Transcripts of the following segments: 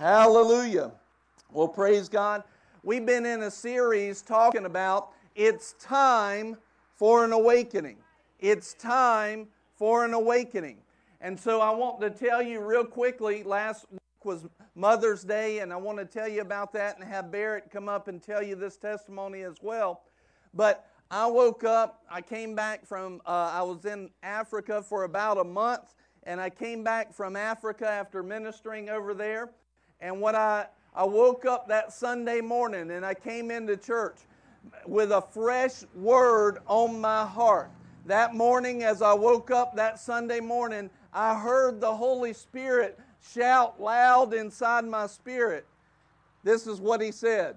Hallelujah. Well, praise God. We've been in a series talking about it's time for an awakening. It's time for an awakening. And so I want to tell you real quickly last week was Mother's Day, and I want to tell you about that and have Barrett come up and tell you this testimony as well. But I woke up, I came back from, uh, I was in Africa for about a month, and I came back from Africa after ministering over there. And when I, I woke up that Sunday morning and I came into church with a fresh word on my heart. That morning, as I woke up that Sunday morning, I heard the Holy Spirit shout loud inside my spirit. This is what he said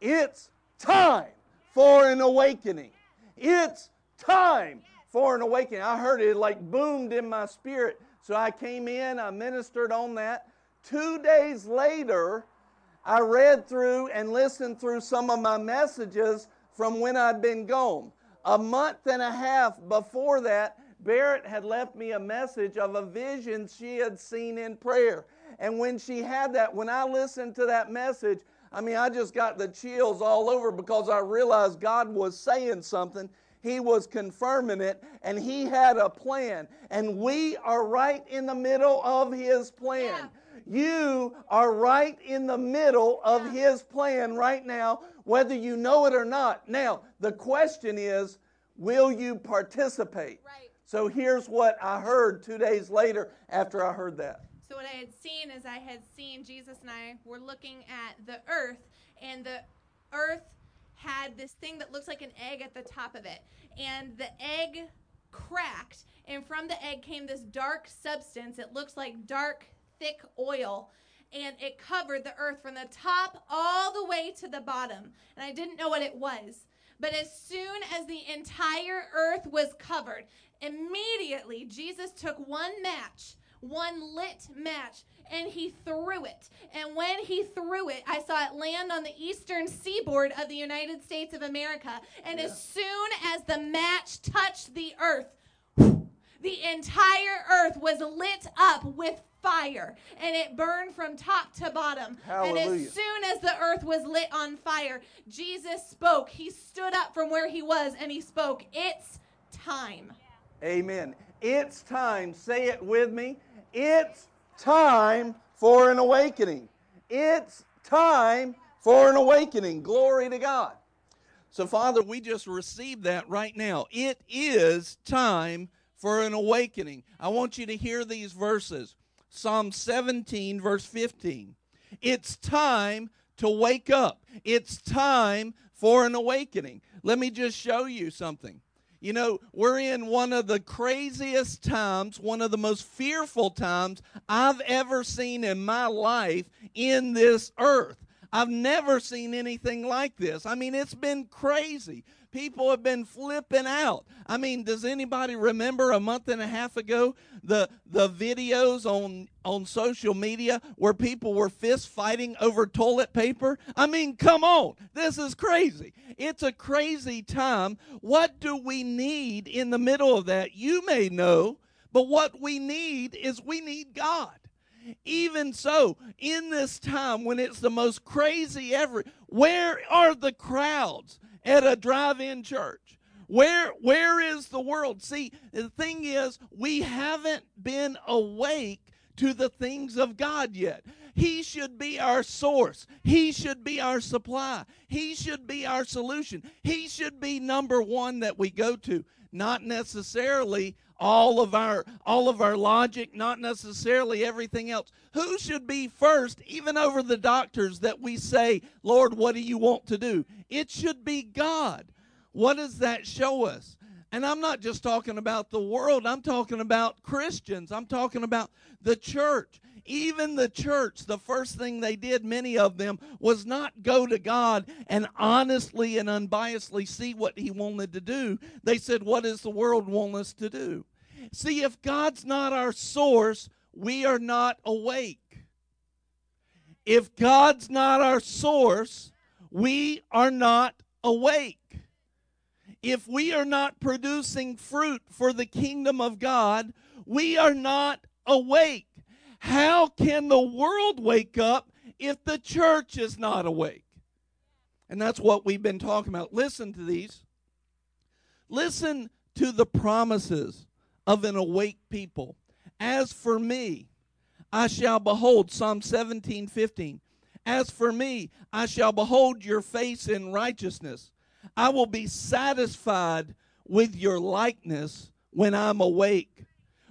It's time for an awakening. It's time for an awakening. I heard it like boomed in my spirit. So I came in, I ministered on that. Two days later, I read through and listened through some of my messages from when I'd been gone. A month and a half before that, Barrett had left me a message of a vision she had seen in prayer. And when she had that, when I listened to that message, I mean, I just got the chills all over because I realized God was saying something. He was confirming it, and He had a plan. And we are right in the middle of His plan. Yeah. You are right in the middle of. His plan right now, whether you know it or not. Now, the question is will you participate? Right. So here's what I heard two days later after I heard that. So, what I had seen is I had seen Jesus and I were looking at the earth, and the earth had this thing that looks like an egg at the top of it. And the egg cracked, and from the egg came this dark substance. It looks like dark thick oil and it covered the earth from the top all the way to the bottom. And I didn't know what it was. But as soon as the entire earth was covered, immediately Jesus took one match, one lit match, and he threw it. And when he threw it, I saw it land on the eastern seaboard of the United States of America. And yeah. as soon as the match touched the earth, the entire earth was lit up with fire and it burned from top to bottom. Hallelujah. And as soon as the earth was lit on fire, Jesus spoke. He stood up from where he was and he spoke, It's time. Amen. It's time. Say it with me. It's time for an awakening. It's time for an awakening. Glory to God. So, Father, we just received that right now. It is time for an awakening. I want you to hear these verses. Psalm 17, verse 15. It's time to wake up. It's time for an awakening. Let me just show you something. You know, we're in one of the craziest times, one of the most fearful times I've ever seen in my life in this earth. I've never seen anything like this. I mean, it's been crazy. People have been flipping out. I mean, does anybody remember a month and a half ago the the videos on on social media where people were fist fighting over toilet paper? I mean, come on. This is crazy. It's a crazy time. What do we need in the middle of that? You may know, but what we need is we need God. Even so, in this time when it's the most crazy ever, where are the crowds at a drive-in church? Where where is the world? See, the thing is, we haven't been awake to the things of God yet. He should be our source. He should be our supply. He should be our solution. He should be number 1 that we go to, not necessarily all of our all of our logic not necessarily everything else. Who should be first even over the doctors that we say lord what do you want to do? It should be god. What does that show us? And i'm not just talking about the world. I'm talking about christians. I'm talking about the church even the church, the first thing they did, many of them, was not go to God and honestly and unbiasedly see what He wanted to do. They said, What does the world want us to do? See, if God's not our source, we are not awake. If God's not our source, we are not awake. If we are not producing fruit for the kingdom of God, we are not awake. How can the world wake up if the church is not awake? And that's what we've been talking about. Listen to these. Listen to the promises of an awake people. As for me, I shall behold, Psalm 17, 15. As for me, I shall behold your face in righteousness. I will be satisfied with your likeness when I'm awake.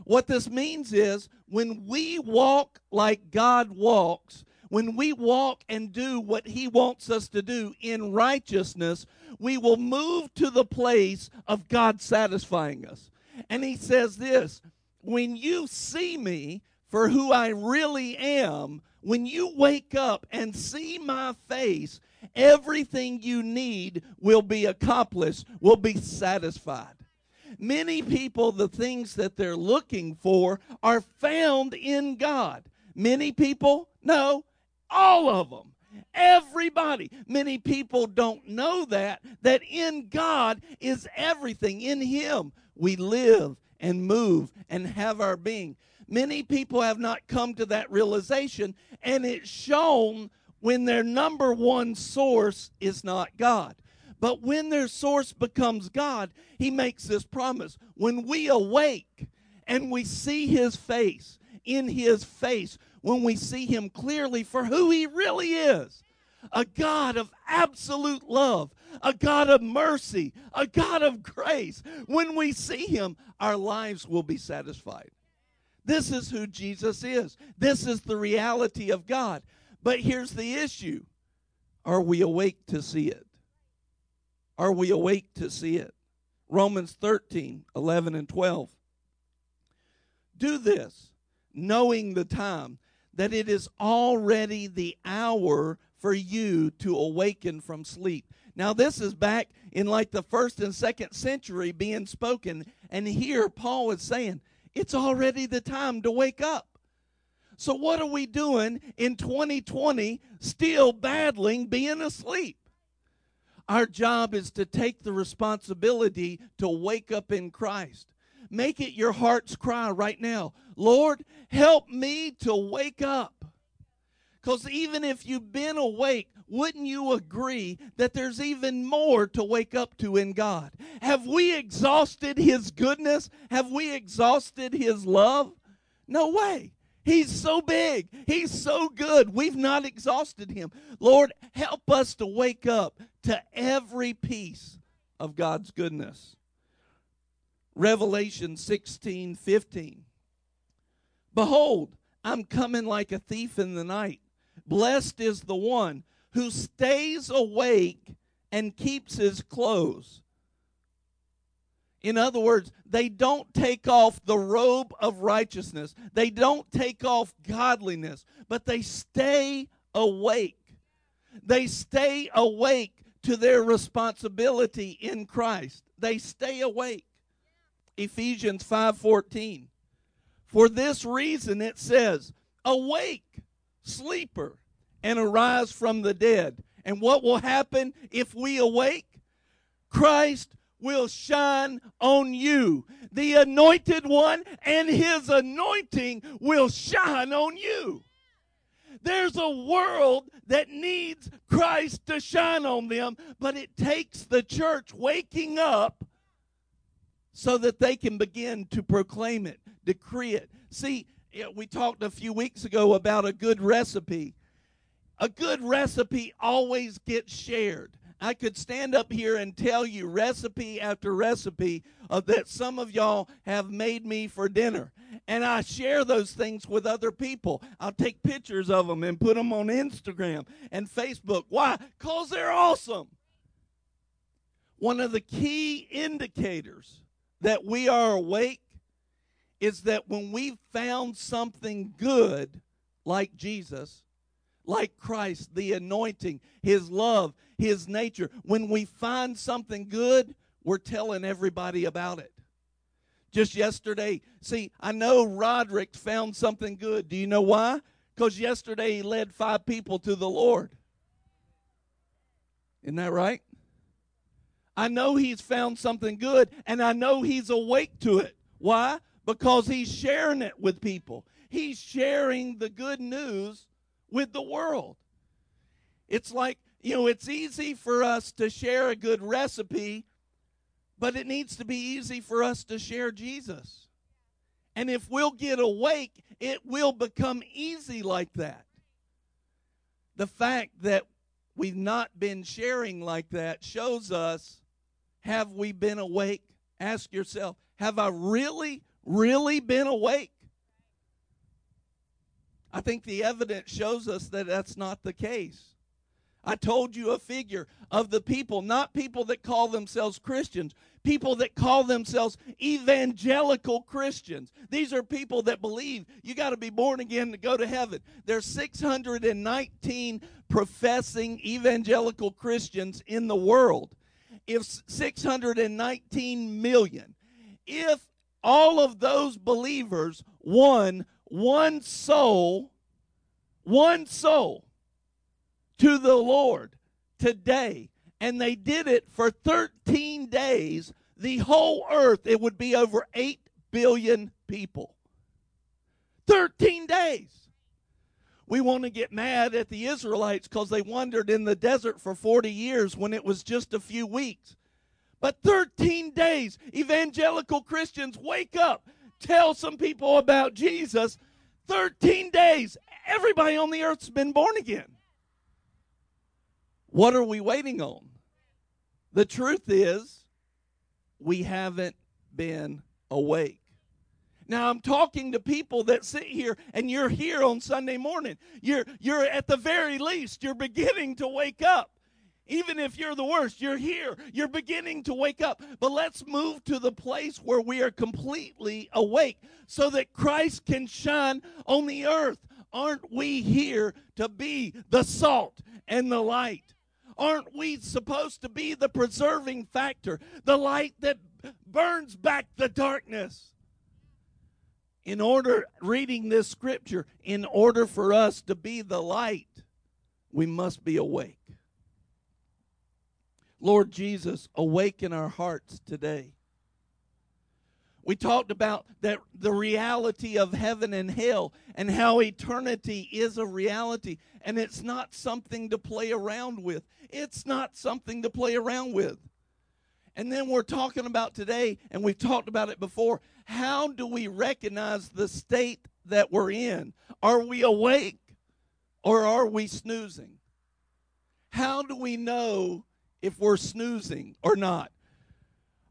What this means is when we walk like God walks, when we walk and do what He wants us to do in righteousness, we will move to the place of God satisfying us. And He says this when you see me for who I really am, when you wake up and see my face, everything you need will be accomplished, will be satisfied. Many people, the things that they're looking for are found in God. Many people, no, all of them. Everybody. Many people don't know that, that in God is everything. In Him we live and move and have our being. Many people have not come to that realization, and it's shown when their number one source is not God. But when their source becomes God, He makes this promise. When we awake and we see His face, in His face, when we see Him clearly for who He really is a God of absolute love, a God of mercy, a God of grace. When we see Him, our lives will be satisfied. This is who Jesus is. This is the reality of God. But here's the issue Are we awake to see it? Are we awake to see it? Romans 13, 11, and 12. Do this, knowing the time, that it is already the hour for you to awaken from sleep. Now, this is back in like the first and second century being spoken. And here Paul is saying, it's already the time to wake up. So, what are we doing in 2020 still battling being asleep? Our job is to take the responsibility to wake up in Christ. Make it your heart's cry right now. Lord, help me to wake up. Because even if you've been awake, wouldn't you agree that there's even more to wake up to in God? Have we exhausted His goodness? Have we exhausted His love? No way. He's so big. He's so good. We've not exhausted Him. Lord, help us to wake up to every piece of God's goodness. Revelation 16 15. Behold, I'm coming like a thief in the night. Blessed is the one who stays awake and keeps his clothes. In other words, they don't take off the robe of righteousness. They don't take off godliness, but they stay awake. They stay awake to their responsibility in Christ. They stay awake. Ephesians 5:14. For this reason it says, "Awake, sleeper, and arise from the dead." And what will happen if we awake? Christ will shine on you. The anointed one and his anointing will shine on you. There's a world that needs Christ to shine on them, but it takes the church waking up so that they can begin to proclaim it, decree it. See, we talked a few weeks ago about a good recipe. A good recipe always gets shared. I could stand up here and tell you recipe after recipe of that some of y'all have made me for dinner. And I share those things with other people. I'll take pictures of them and put them on Instagram and Facebook. Why? Because they're awesome. One of the key indicators that we are awake is that when we've found something good like Jesus, like Christ, the anointing, His love, His nature, when we find something good, we're telling everybody about it. Just yesterday, see, I know Roderick found something good. Do you know why? Because yesterday he led five people to the Lord. Isn't that right? I know he's found something good and I know he's awake to it. Why? Because he's sharing it with people. He's sharing the good news with the world. It's like, you know, it's easy for us to share a good recipe, but it needs to be easy for us to share Jesus. And if we'll get awake, it will become easy like that. The fact that we've not been sharing like that shows us have we been awake? Ask yourself, have I really, really been awake? I think the evidence shows us that that's not the case. I told you a figure of the people, not people that call themselves Christians, people that call themselves evangelical Christians. These are people that believe you got to be born again to go to heaven. There's 619 professing evangelical Christians in the world. If 619 million, if all of those believers won one soul, one soul to the Lord today, and they did it for 13 days, the whole earth, it would be over 8 billion people. 13 days. We want to get mad at the Israelites because they wandered in the desert for 40 years when it was just a few weeks. But 13 days, evangelical Christians wake up, tell some people about Jesus. 13 days, everybody on the earth's been born again. What are we waiting on? The truth is, we haven't been awake. Now I'm talking to people that sit here and you're here on Sunday morning. You're you're at the very least you're beginning to wake up. Even if you're the worst, you're here. You're beginning to wake up. But let's move to the place where we are completely awake so that Christ can shine on the earth. Aren't we here to be the salt and the light? Aren't we supposed to be the preserving factor, the light that burns back the darkness? In order, reading this scripture, in order for us to be the light, we must be awake. Lord Jesus, awaken our hearts today. We talked about that the reality of heaven and hell and how eternity is a reality and it's not something to play around with. It's not something to play around with. And then we're talking about today and we've talked about it before, how do we recognize the state that we're in? Are we awake or are we snoozing? How do we know if we're snoozing or not?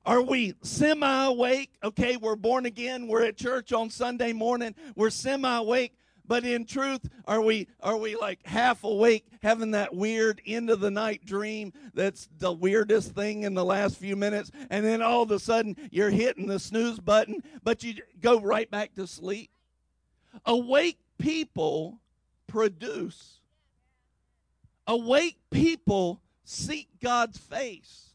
Are we semi awake? Okay, we're born again. We're at church on Sunday morning. We're semi awake. But in truth, are we are we like half awake, having that weird end of the night dream that's the weirdest thing in the last few minutes, and then all of a sudden you're hitting the snooze button, but you go right back to sleep? Awake people produce. Awake people seek God's face.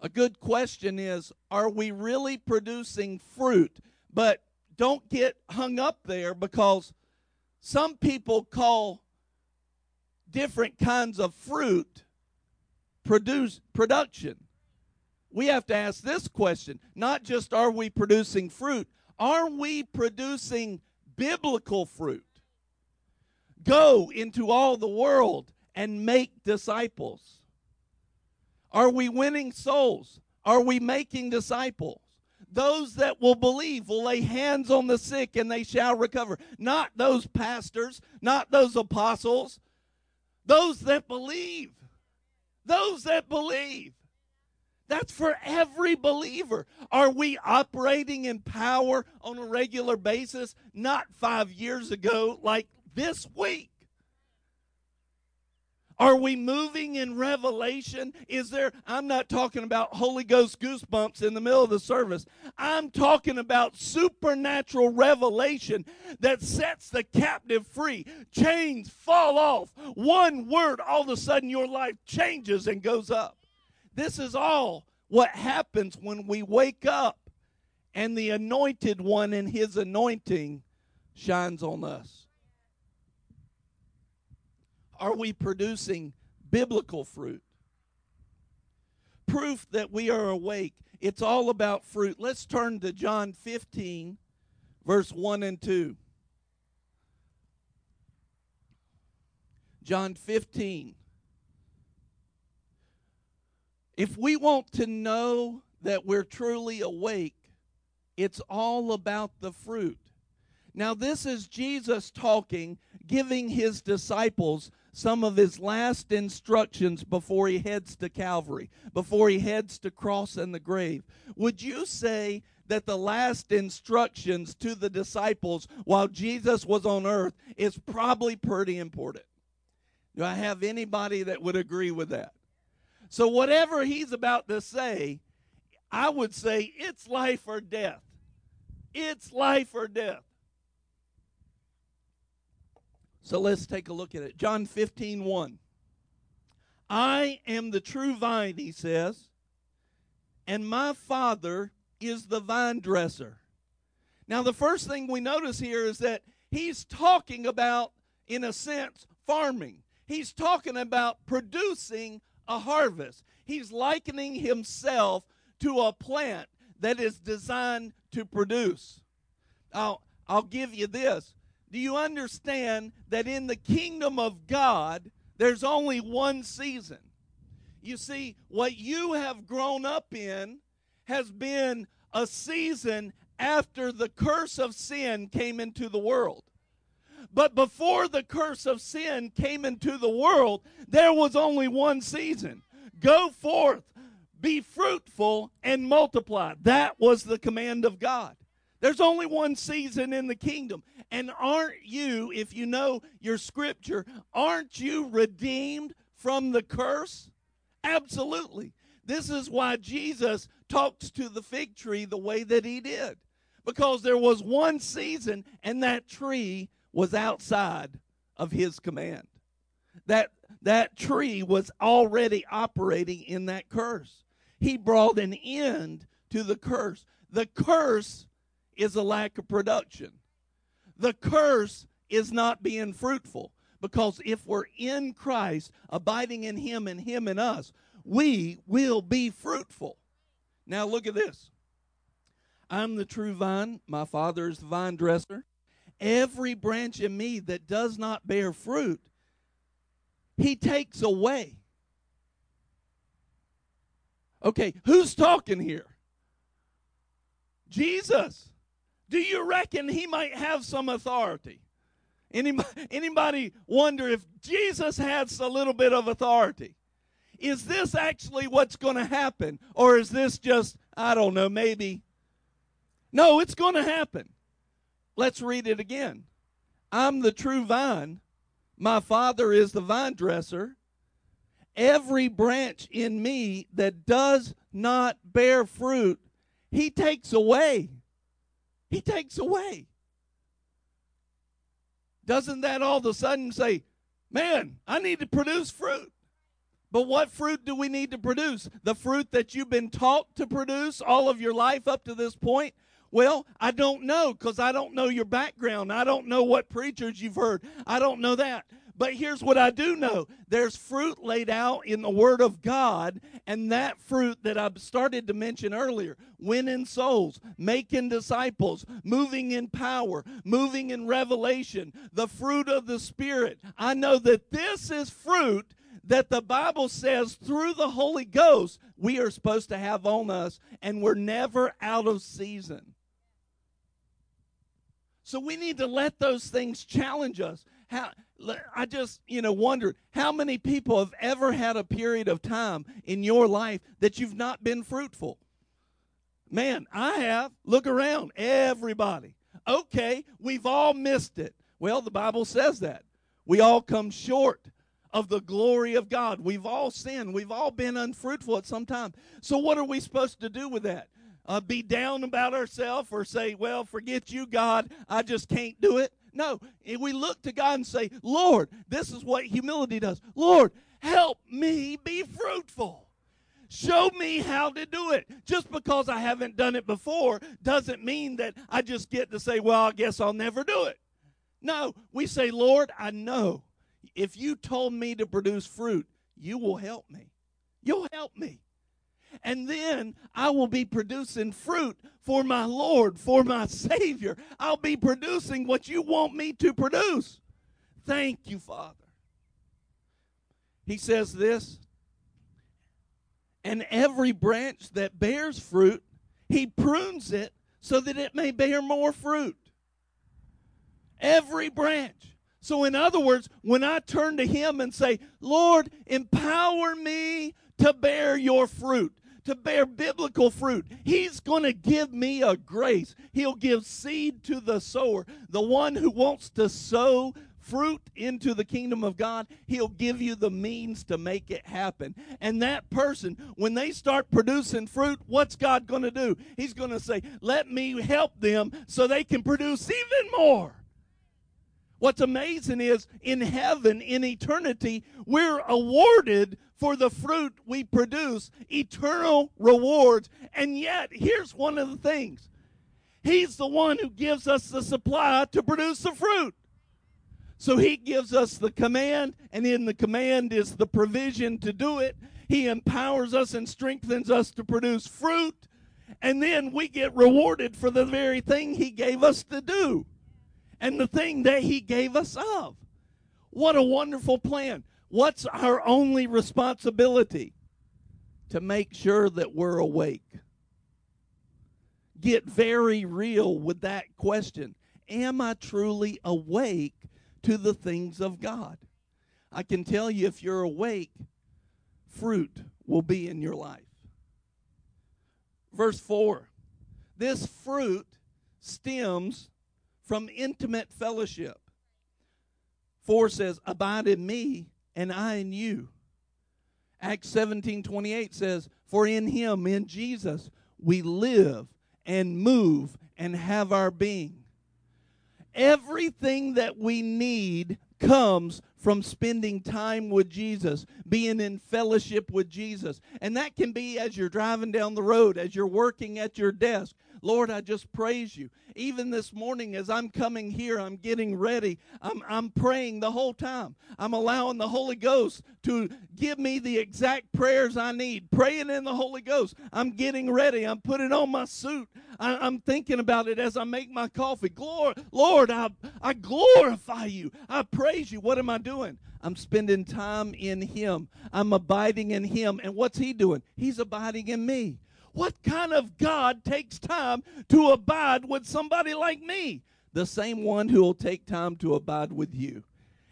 A good question is Are we really producing fruit? But don't get hung up there because some people call different kinds of fruit produce production. We have to ask this question not just are we producing fruit, are we producing biblical fruit? Go into all the world and make disciples? Are we winning souls? Are we making disciples? Those that will believe will lay hands on the sick and they shall recover. Not those pastors, not those apostles, those that believe. Those that believe. That's for every believer. Are we operating in power on a regular basis? Not five years ago, like this week. Are we moving in revelation? Is there, I'm not talking about Holy Ghost goosebumps in the middle of the service. I'm talking about supernatural revelation that sets the captive free. Chains fall off. One word, all of a sudden, your life changes and goes up. This is all what happens when we wake up and the anointed one and his anointing shines on us. Are we producing biblical fruit? Proof that we are awake. It's all about fruit. Let's turn to John 15, verse 1 and 2. John 15. If we want to know that we're truly awake, it's all about the fruit. Now, this is Jesus talking, giving his disciples some of his last instructions before he heads to Calvary, before he heads to cross and the grave. Would you say that the last instructions to the disciples while Jesus was on earth is probably pretty important? Do I have anybody that would agree with that? So, whatever he's about to say, I would say it's life or death. It's life or death. So let's take a look at it. John 15, 1. I am the true vine, he says, and my Father is the vine dresser. Now, the first thing we notice here is that he's talking about, in a sense, farming. He's talking about producing a harvest. He's likening himself to a plant that is designed to produce. I'll, I'll give you this. Do you understand that in the kingdom of God, there's only one season? You see, what you have grown up in has been a season after the curse of sin came into the world. But before the curse of sin came into the world, there was only one season. Go forth, be fruitful, and multiply. That was the command of God. There's only one season in the kingdom. And aren't you, if you know your scripture, aren't you redeemed from the curse? Absolutely. This is why Jesus talks to the fig tree the way that he did. Because there was one season and that tree was outside of his command. That that tree was already operating in that curse. He brought an end to the curse. The curse is a lack of production. The curse is not being fruitful because if we're in Christ, abiding in Him and Him in us, we will be fruitful. Now, look at this. I'm the true vine, my Father is the vine dresser. Every branch in me that does not bear fruit, he takes away. Okay, who's talking here? Jesus. Do you reckon he might have some authority? Anybody, anybody wonder if Jesus has a little bit of authority? Is this actually what's going to happen? Or is this just, I don't know, maybe? No, it's going to happen. Let's read it again. I'm the true vine. My Father is the vine dresser. Every branch in me that does not bear fruit, He takes away. He takes away. Doesn't that all of a sudden say, man, I need to produce fruit? But what fruit do we need to produce? The fruit that you've been taught to produce all of your life up to this point? Well, I don't know because I don't know your background. I don't know what preachers you've heard. I don't know that. But here's what I do know there's fruit laid out in the Word of God, and that fruit that I started to mention earlier winning souls, making disciples, moving in power, moving in revelation, the fruit of the Spirit. I know that this is fruit that the Bible says through the Holy Ghost we are supposed to have on us, and we're never out of season. So we need to let those things challenge us. How I just, you know, wonder how many people have ever had a period of time in your life that you've not been fruitful. Man, I have. Look around, everybody. Okay, we've all missed it. Well, the Bible says that. We all come short of the glory of God. We've all sinned. We've all been unfruitful at some time. So, what are we supposed to do with that? uh, be down about ourselves or say, well, forget you, God, I just can't do it. No, we look to God and say, Lord, this is what humility does. Lord, help me be fruitful. Show me how to do it. Just because I haven't done it before doesn't mean that I just get to say, well, I guess I'll never do it. No, we say, Lord, I know if you told me to produce fruit, you will help me. You'll help me. And then I will be producing fruit for my Lord, for my Savior. I'll be producing what you want me to produce. Thank you, Father. He says this and every branch that bears fruit, he prunes it so that it may bear more fruit. Every branch. So, in other words, when I turn to him and say, Lord, empower me to bear your fruit, to bear biblical fruit. He's going to give me a grace. He'll give seed to the sower, the one who wants to sow fruit into the kingdom of God, He'll give you the means to make it happen. And that person, when they start producing fruit, what's God going to do? He's going to say, Let me help them so they can produce even more. What's amazing is in heaven, in eternity, we're awarded for the fruit we produce, eternal rewards. And yet, here's one of the things He's the one who gives us the supply to produce the fruit. So he gives us the command, and in the command is the provision to do it. He empowers us and strengthens us to produce fruit, and then we get rewarded for the very thing he gave us to do and the thing that he gave us of. What a wonderful plan. What's our only responsibility? To make sure that we're awake. Get very real with that question. Am I truly awake to the things of God. I can tell you if you're awake, fruit will be in your life. Verse 4 This fruit stems from intimate fellowship. 4 says, Abide in me, and I in you. Acts 17 28 says, For in him, in Jesus, we live and move and have our being. Everything that we need comes from spending time with Jesus, being in fellowship with Jesus. And that can be as you're driving down the road, as you're working at your desk, Lord, I just praise you. Even this morning, as I'm coming here, I'm getting ready. I'm, I'm praying the whole time. I'm allowing the Holy Ghost to give me the exact prayers I need. Praying in the Holy Ghost. I'm getting ready. I'm putting on my suit. I, am thinking about it as I make my coffee. Glory, Lord, I, I glorify you. I praise you. What am I doing? I'm spending time in Him. I'm abiding in Him. And what's He doing? He's abiding in me. What kind of God takes time to abide with somebody like me? The same one who will take time to abide with you.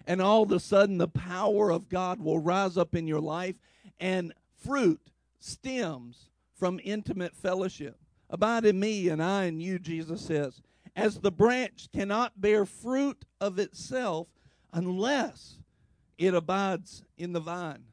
And all of a sudden, the power of God will rise up in your life, and fruit stems from intimate fellowship. Abide in me, and I in you, Jesus says. As the branch cannot bear fruit of itself unless it abides in the vine.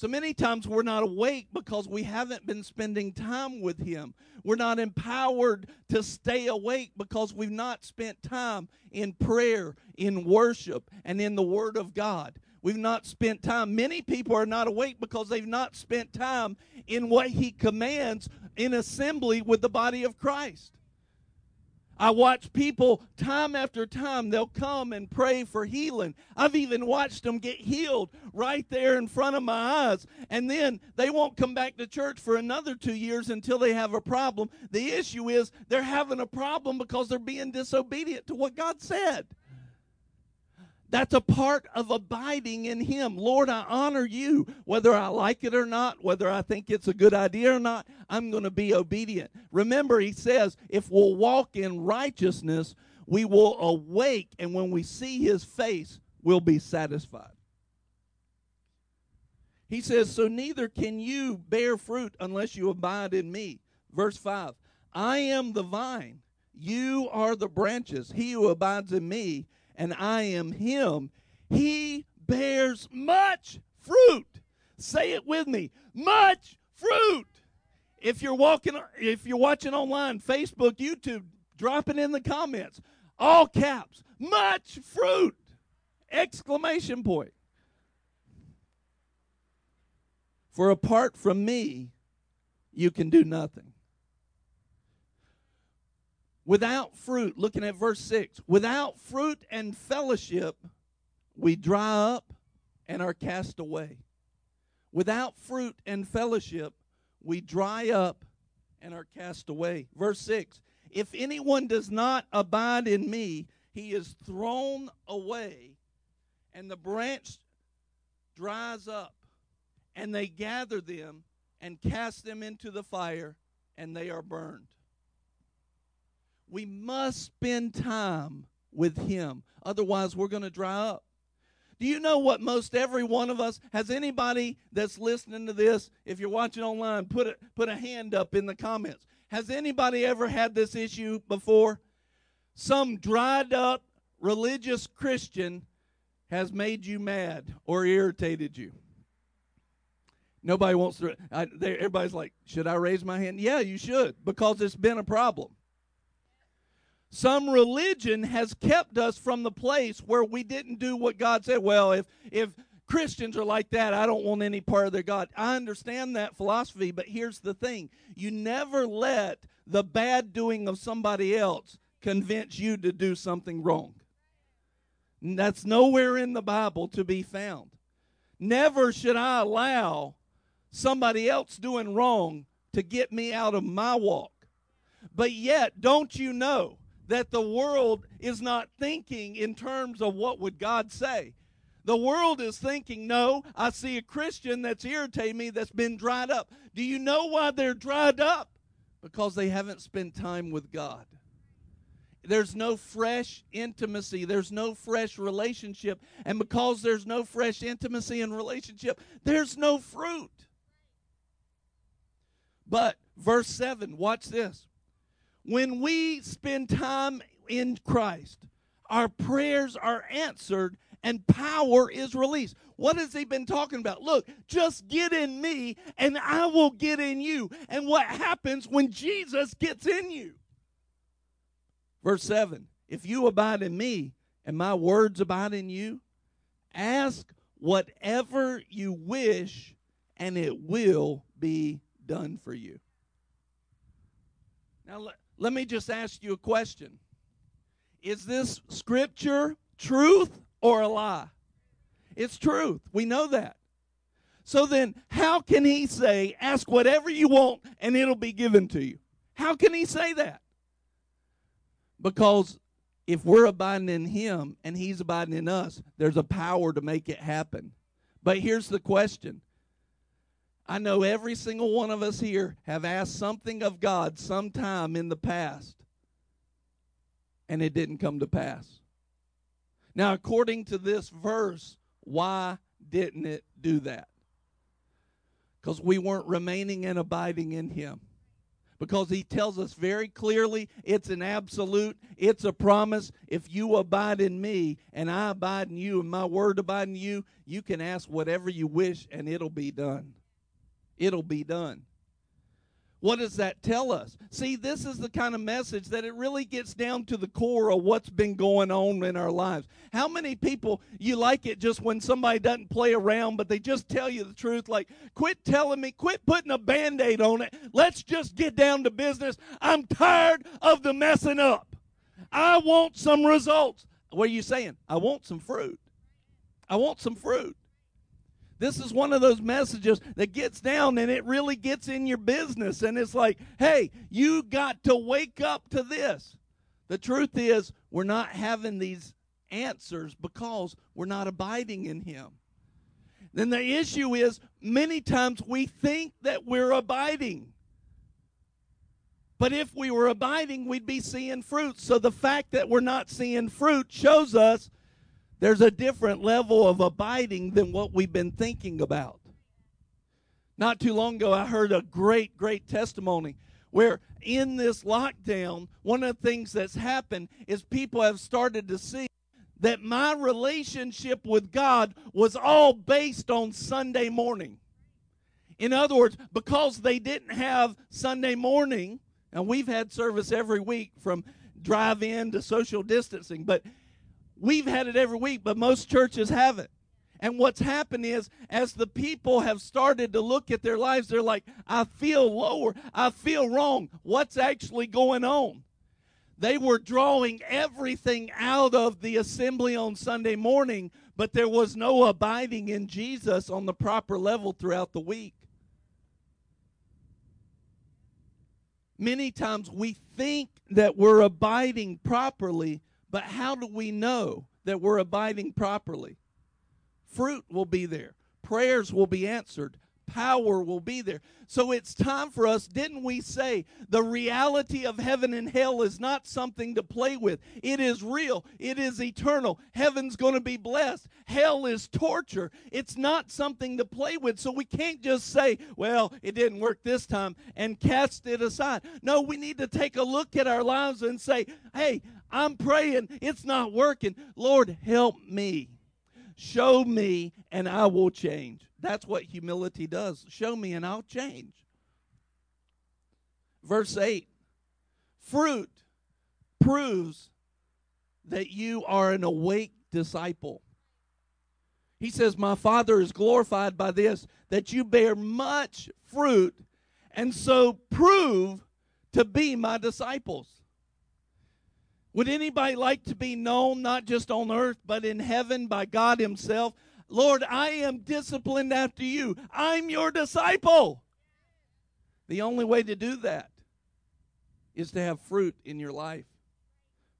So many times we're not awake because we haven't been spending time with Him. We're not empowered to stay awake because we've not spent time in prayer, in worship, and in the Word of God. We've not spent time. Many people are not awake because they've not spent time in what He commands in assembly with the body of Christ. I watch people time after time, they'll come and pray for healing. I've even watched them get healed right there in front of my eyes. And then they won't come back to church for another two years until they have a problem. The issue is they're having a problem because they're being disobedient to what God said. That's a part of abiding in Him. Lord, I honor you. Whether I like it or not, whether I think it's a good idea or not, I'm going to be obedient. Remember, He says, if we'll walk in righteousness, we will awake, and when we see His face, we'll be satisfied. He says, So neither can you bear fruit unless you abide in me. Verse 5 I am the vine, you are the branches. He who abides in me, and I am him, he bears much fruit. Say it with me. Much fruit. If you're walking if you're watching online, Facebook, YouTube, drop it in the comments. All caps. Much fruit. Exclamation point. For apart from me, you can do nothing. Without fruit, looking at verse 6, without fruit and fellowship, we dry up and are cast away. Without fruit and fellowship, we dry up and are cast away. Verse 6 If anyone does not abide in me, he is thrown away, and the branch dries up, and they gather them and cast them into the fire, and they are burned. We must spend time with Him, otherwise, we're going to dry up. Do you know what most every one of us has anybody that's listening to this if you're watching online put a, put a hand up in the comments. Has anybody ever had this issue before? Some dried up religious Christian has made you mad or irritated you. Nobody wants to. I, everybody's like, should I raise my hand? Yeah, you should because it's been a problem. Some religion has kept us from the place where we didn't do what God said. Well, if if Christians are like that, I don't want any part of their God. I understand that philosophy, but here's the thing. You never let the bad doing of somebody else convince you to do something wrong. That's nowhere in the Bible to be found. Never should I allow somebody else doing wrong to get me out of my walk. But yet, don't you know that the world is not thinking in terms of what would God say. The world is thinking, no, I see a Christian that's irritating me that's been dried up. Do you know why they're dried up? Because they haven't spent time with God. There's no fresh intimacy. There's no fresh relationship. And because there's no fresh intimacy and relationship, there's no fruit. But, verse 7, watch this. When we spend time in Christ, our prayers are answered and power is released. What has he been talking about? Look, just get in me and I will get in you. And what happens when Jesus gets in you? Verse 7 If you abide in me and my words abide in you, ask whatever you wish and it will be done for you. Now, let me just ask you a question Is this scripture truth or a lie? It's truth. We know that. So then, how can he say, ask whatever you want and it'll be given to you? How can he say that? Because if we're abiding in him and he's abiding in us, there's a power to make it happen. But here's the question I know every single one of us here have asked something of God sometime in the past, and it didn't come to pass. Now, according to this verse, why didn't it do that? Because we weren't remaining and abiding in Him. Because He tells us very clearly it's an absolute, it's a promise. If you abide in me and I abide in you and my word abide in you, you can ask whatever you wish and it'll be done it'll be done. What does that tell us? See, this is the kind of message that it really gets down to the core of what's been going on in our lives. How many people you like it just when somebody doesn't play around, but they just tell you the truth? Like, quit telling me, quit putting a band aid on it. Let's just get down to business. I'm tired of the messing up. I want some results. What are you saying? I want some fruit. I want some fruit. This is one of those messages that gets down and it really gets in your business. And it's like, hey, you got to wake up to this. The truth is, we're not having these answers because we're not abiding in Him. Then the issue is, many times we think that we're abiding. But if we were abiding, we'd be seeing fruit. So the fact that we're not seeing fruit shows us there's a different level of abiding than what we've been thinking about. Not too long ago, I heard a great, great testimony where in this lockdown, one of the things that's happened is people have started to see that my relationship with God was all based on Sunday morning. In other words, because they didn't have Sunday morning, and we've had service every week from drive in to social distancing, but We've had it every week, but most churches haven't. And what's happened is, as the people have started to look at their lives, they're like, I feel lower. I feel wrong. What's actually going on? They were drawing everything out of the assembly on Sunday morning, but there was no abiding in Jesus on the proper level throughout the week. Many times we think that we're abiding properly, but how do we know that we're abiding properly? Fruit will be there, prayers will be answered, power will be there. So it's time for us, didn't we say the reality of heaven and hell is not something to play with? It is real, it is eternal. Heaven's going to be blessed, hell is torture. It's not something to play with. So we can't just say, well, it didn't work this time and cast it aside. No, we need to take a look at our lives and say, hey, I'm praying, it's not working. Lord, help me. Show me, and I will change. That's what humility does. Show me and I'll change. Verse 8 fruit proves that you are an awake disciple. He says, My Father is glorified by this, that you bear much fruit, and so prove to be my disciples. Would anybody like to be known not just on earth, but in heaven by God Himself? Lord, I am disciplined after you. I'm your disciple. The only way to do that is to have fruit in your life.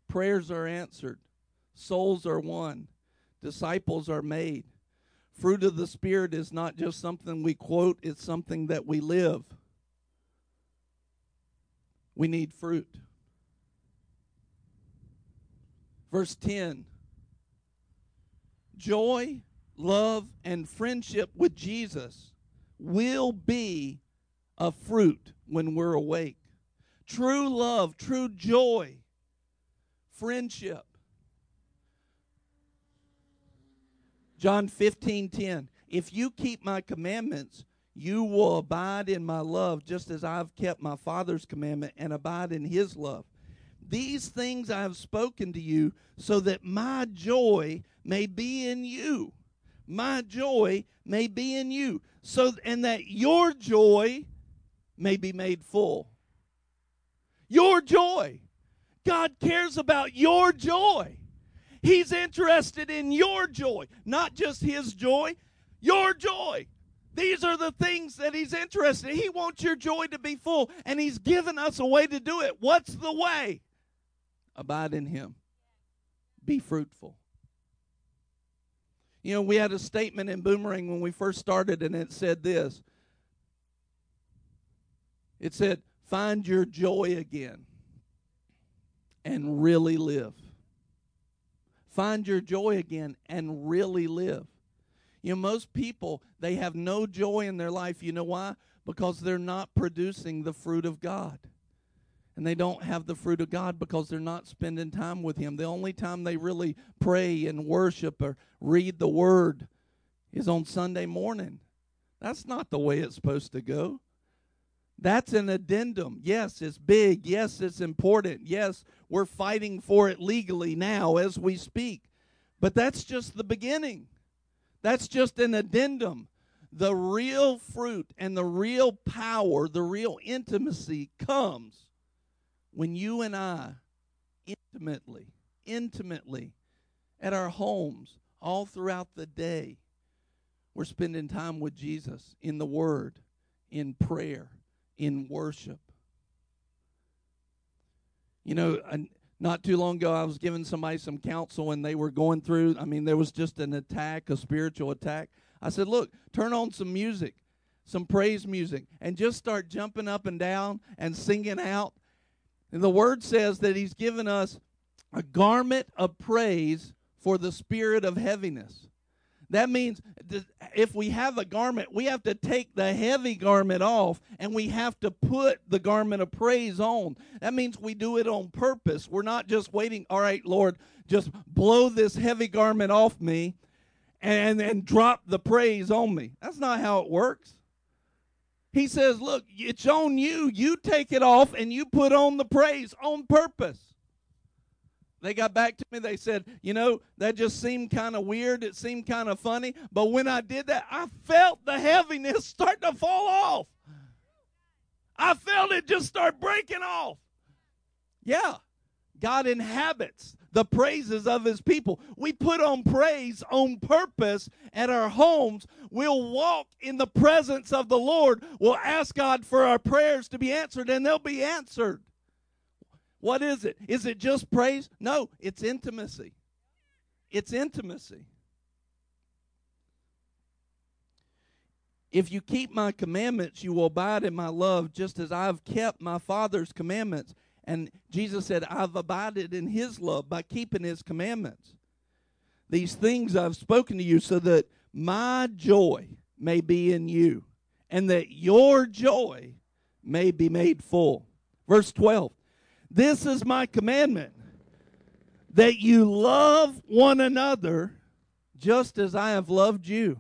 Prayers are answered, souls are won, disciples are made. Fruit of the Spirit is not just something we quote, it's something that we live. We need fruit. Verse 10 Joy love, and friendship with Jesus will be a fruit when we're awake. True love, true joy, friendship. John 15 10. If you keep my commandments, you will abide in my love, just as I've kept my Father's commandment and abide in his love. These things I have spoken to you, so that my joy may be in you. My joy may be in you. So and that your joy may be made full. Your joy. God cares about your joy. He's interested in your joy not just his joy. Your joy. These are the things that he's interested in. He wants your joy to be full, and he's given us a way to do it. What's the way? Abide in him. Be fruitful. You know, we had a statement in Boomerang when we first started, and it said this it said, Find your joy again and really live. Find your joy again and really live. You know, most people, they have no joy in their life. You know why? Because they're not producing the fruit of God and they don't have the fruit of God because they're not spending time with Him. The only time they really pray and worship or read the Word is on Sunday morning. That's not the way it's supposed to go. That's an addendum. Yes, it's big. Yes, it's important. Yes, we're fighting for it legally now as we speak. But that's just the beginning. That's just an addendum. The real fruit and the real power, the real intimacy comes when you and I intimately, intimately at our homes all throughout the day, we're spending time with Jesus in the Word, in prayer, in worship. You know, not too long ago, I was giving somebody some counsel and they were going through, I mean, there was just an attack, a spiritual attack. I said, Look, turn on some music, some praise music, and just start jumping up and down and singing out and the word says that he's given us a garment of praise for the spirit of heaviness. That means if we have a garment, we have to take the heavy garment off and we have to put the garment of praise on. That means we do it on purpose. We're not just waiting, all right, Lord, just blow this heavy garment off me and, then drop the praise on me. That's not how it works. He says, Look, it's on you. You take it off and you put on the praise on purpose. They got back to me. They said, You know, that just seemed kind of weird. It seemed kind of funny. But when I did that, I felt the heaviness start to fall off. I felt it just start breaking off. Yeah, God inhabits the praises of his people. We put on praise on purpose at our homes. We'll walk in the presence of the Lord. We'll ask God for our prayers to be answered, and they'll be answered. What is it? Is it just praise? No, it's intimacy. It's intimacy. If you keep my commandments, you will abide in my love, just as I've kept my Father's commandments and Jesus said, I've abided in his love by keeping his commandments. These things I've spoken to you so that my joy may be in you and that your joy may be made full. Verse 12 This is my commandment that you love one another just as I have loved you.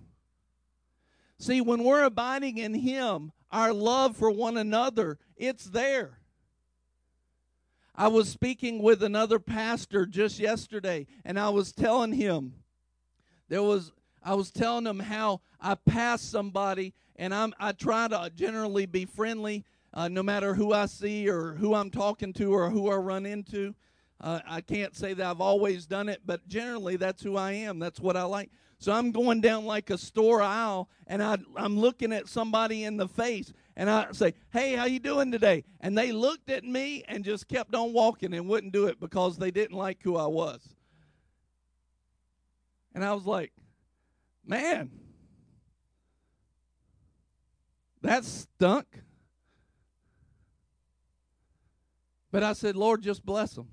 See, when we're abiding in Him, our love for one another, it's there. I was speaking with another pastor just yesterday, and I was telling him there was I was telling him how I pass somebody, and I'm I try to generally be friendly, uh, no matter who I see or who I'm talking to or who I run into. Uh, I can't say that I've always done it, but generally that's who I am. That's what I like. So I'm going down like a store aisle and I, I'm looking at somebody in the face and I say, "Hey, how you doing today?" And they looked at me and just kept on walking and wouldn't do it because they didn't like who I was. And I was like, "Man, that stunk." But I said, "Lord, just bless them."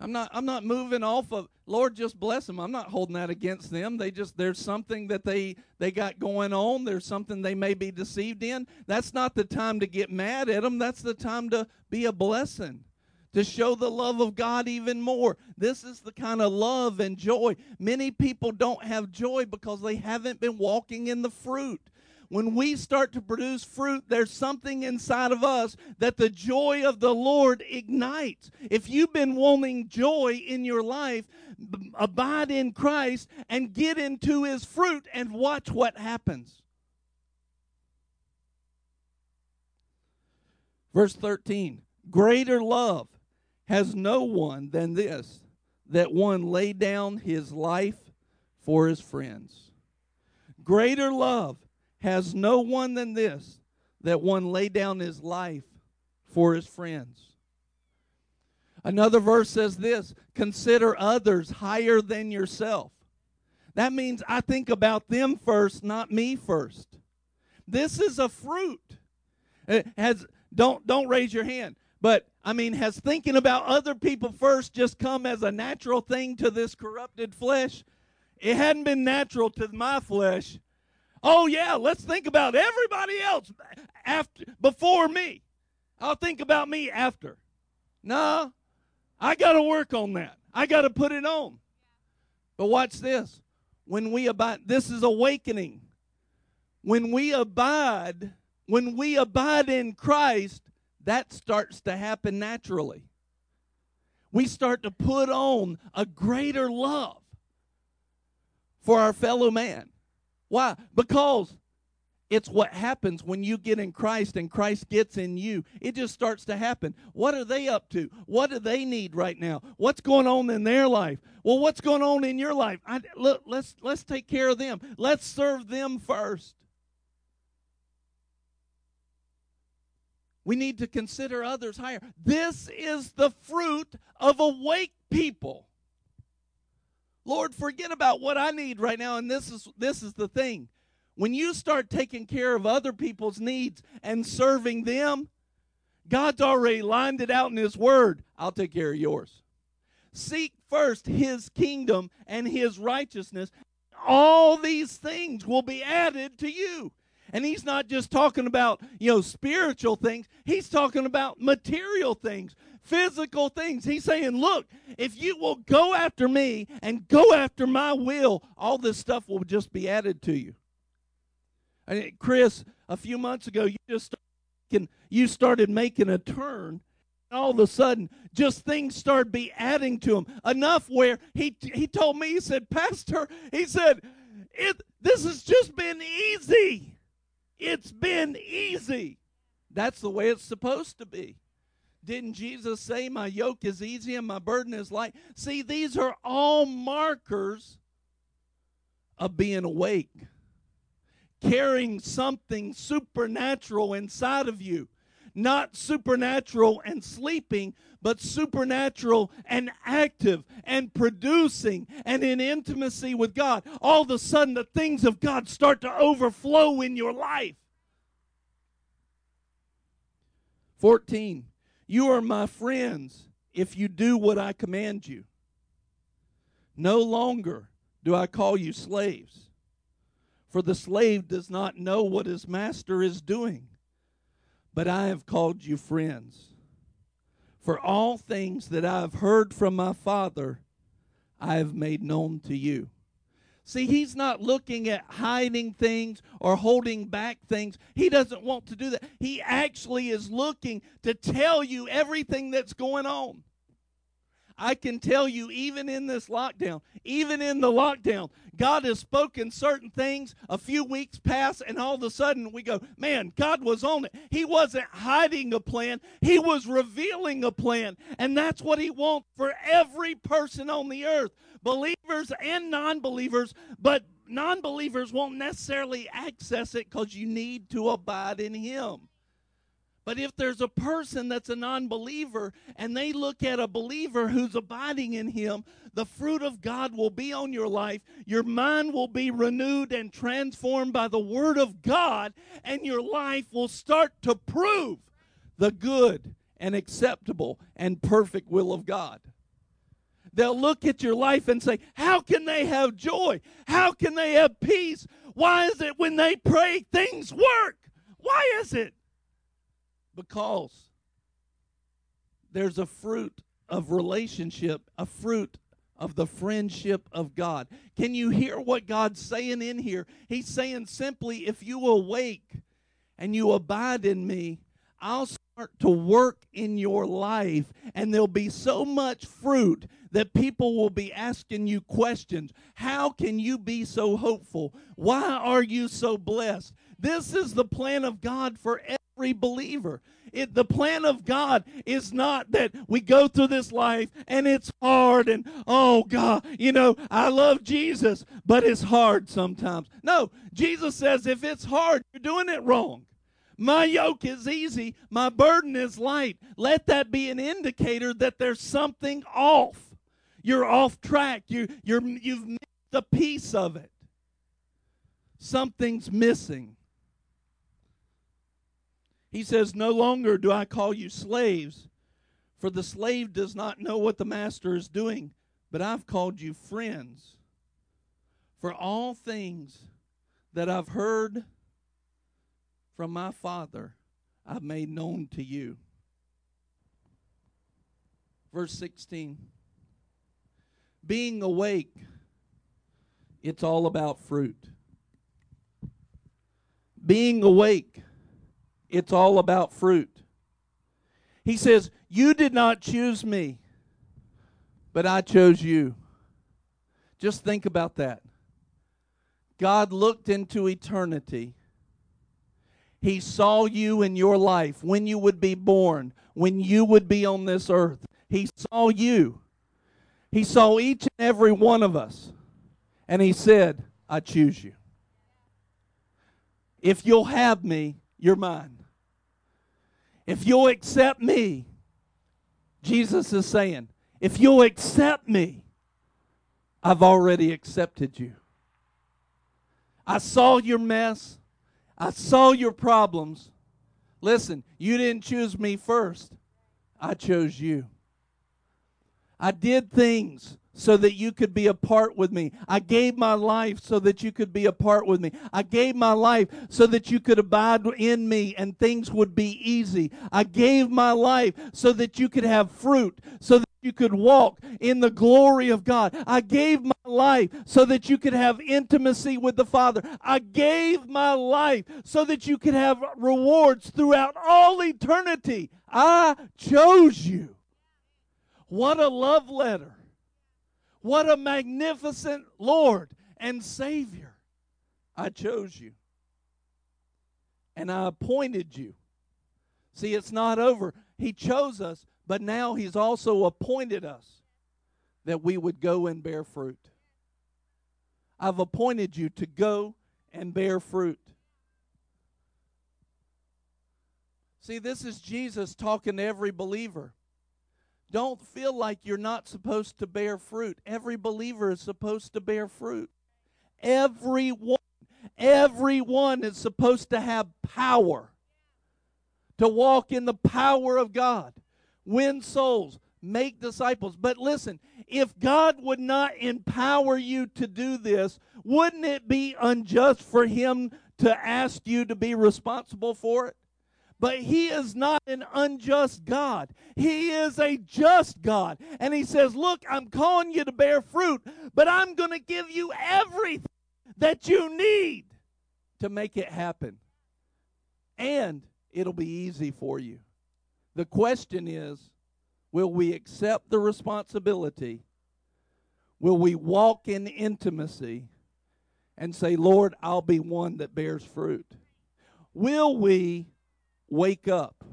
I'm not I'm not moving off of Lord just bless them. I'm not holding that against them. They just there's something that they they got going on. There's something they may be deceived in. That's not the time to get mad at them. That's the time to be a blessing. To show the love of God even more. This is the kind of love and joy. Many people don't have joy because they haven't been walking in the fruit when we start to produce fruit, there's something inside of us that the joy of the Lord ignites. If you've been wanting joy in your life, abide in Christ and get into his fruit and watch what happens. Verse 13 Greater love has no one than this, that one lay down his life for his friends. Greater love has no one than this, that one lay down his life for his friends. Another verse says this consider others higher than yourself. That means I think about them first, not me first. This is a fruit. It has don't don't raise your hand. But I mean, has thinking about other people first just come as a natural thing to this corrupted flesh? It hadn't been natural to my flesh. Oh yeah, let's think about everybody else after before me. I'll think about me after. No, I got to work on that. I got to put it on. But watch this. When we abide, this is awakening. When we abide, when we abide in Christ, that starts to happen naturally. We start to put on a greater love for our fellow man. Why? Because it's what happens when you get in Christ and Christ gets in you. It just starts to happen. What are they up to? What do they need right now? What's going on in their life? Well, what's going on in your life? I, look, let's let's take care of them. Let's serve them first. We need to consider others higher. This is the fruit of awake people. Lord, forget about what I need right now. And this is this is the thing. When you start taking care of other people's needs and serving them, God's already lined it out in His Word. I'll take care of yours. Seek first His kingdom and His righteousness. All these things will be added to you. And he's not just talking about, you know, spiritual things. He's talking about material things physical things. He's saying, Look, if you will go after me and go after my will, all this stuff will just be added to you. And Chris, a few months ago, you just started, you started making a turn. And All of a sudden, just things started be adding to him enough where he he told me he said, Pastor, he said, it this has just been easy. It's been easy. That's the way it's supposed to be. Didn't Jesus say, My yoke is easy and my burden is light? See, these are all markers of being awake, carrying something supernatural inside of you. Not supernatural and sleeping, but supernatural and active and producing and in intimacy with God. All of a sudden, the things of God start to overflow in your life. 14. You are my friends if you do what I command you. No longer do I call you slaves, for the slave does not know what his master is doing, but I have called you friends. For all things that I have heard from my Father, I have made known to you. See, he's not looking at hiding things or holding back things. He doesn't want to do that. He actually is looking to tell you everything that's going on. I can tell you, even in this lockdown, even in the lockdown, God has spoken certain things. A few weeks pass, and all of a sudden we go, man, God was on it. He wasn't hiding a plan, He was revealing a plan. And that's what He wants for every person on the earth believers and non believers, but non believers won't necessarily access it because you need to abide in Him. But if there's a person that's a non believer and they look at a believer who's abiding in him, the fruit of God will be on your life. Your mind will be renewed and transformed by the Word of God, and your life will start to prove the good and acceptable and perfect will of God. They'll look at your life and say, How can they have joy? How can they have peace? Why is it when they pray things work? Why is it? Because there's a fruit of relationship, a fruit of the friendship of God. Can you hear what God's saying in here? He's saying simply, if you awake and you abide in me, I'll start to work in your life, and there'll be so much fruit that people will be asking you questions. How can you be so hopeful? Why are you so blessed? This is the plan of God for every believer. It, the plan of God is not that we go through this life and it's hard and, oh God, you know, I love Jesus, but it's hard sometimes. No, Jesus says if it's hard, you're doing it wrong. My yoke is easy, my burden is light. Let that be an indicator that there's something off. You're off track. You, you're, you've missed a piece of it. Something's missing. He says, No longer do I call you slaves, for the slave does not know what the master is doing, but I've called you friends. For all things that I've heard from my Father, I've made known to you. Verse 16 being awake, it's all about fruit. Being awake, it's all about fruit. He says, You did not choose me, but I chose you. Just think about that. God looked into eternity. He saw you in your life when you would be born, when you would be on this earth. He saw you. He saw each and every one of us, and He said, I choose you. If you'll have me, you're mine. If you'll accept me, Jesus is saying, if you'll accept me, I've already accepted you. I saw your mess. I saw your problems. Listen, you didn't choose me first. I chose you. I did things so that you could be a part with me. I gave my life so that you could be a part with me. I gave my life so that you could abide in me and things would be easy. I gave my life so that you could have fruit, so that you could walk in the glory of God. I gave my life so that you could have intimacy with the Father. I gave my life so that you could have rewards throughout all eternity. I chose you. What a love letter. What a magnificent Lord and Savior. I chose you. And I appointed you. See, it's not over. He chose us, but now He's also appointed us that we would go and bear fruit. I've appointed you to go and bear fruit. See, this is Jesus talking to every believer. Don't feel like you're not supposed to bear fruit. Every believer is supposed to bear fruit. Everyone, everyone is supposed to have power to walk in the power of God, win souls, make disciples. But listen, if God would not empower you to do this, wouldn't it be unjust for Him to ask you to be responsible for it? But He is not an unjust God. He is a just God. And He says, Look, I'm calling you to bear fruit, but I'm going to give you everything that you need to make it happen. And it'll be easy for you. The question is will we accept the responsibility? Will we walk in intimacy and say, Lord, I'll be one that bears fruit? Will we wake up?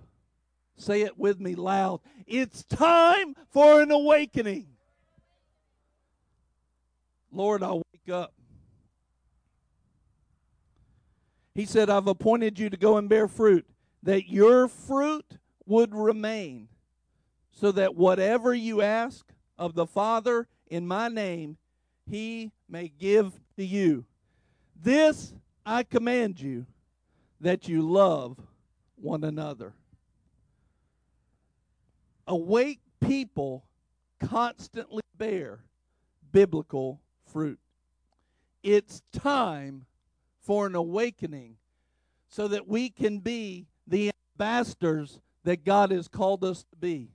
Say it with me loud. It's time for an awakening. Lord, I'll wake up. He said, I've appointed you to go and bear fruit, that your fruit would remain, so that whatever you ask of the Father in my name, he may give to you. This I command you, that you love one another. Awake people constantly bear biblical fruit. It's time for an awakening so that we can be the ambassadors that God has called us to be.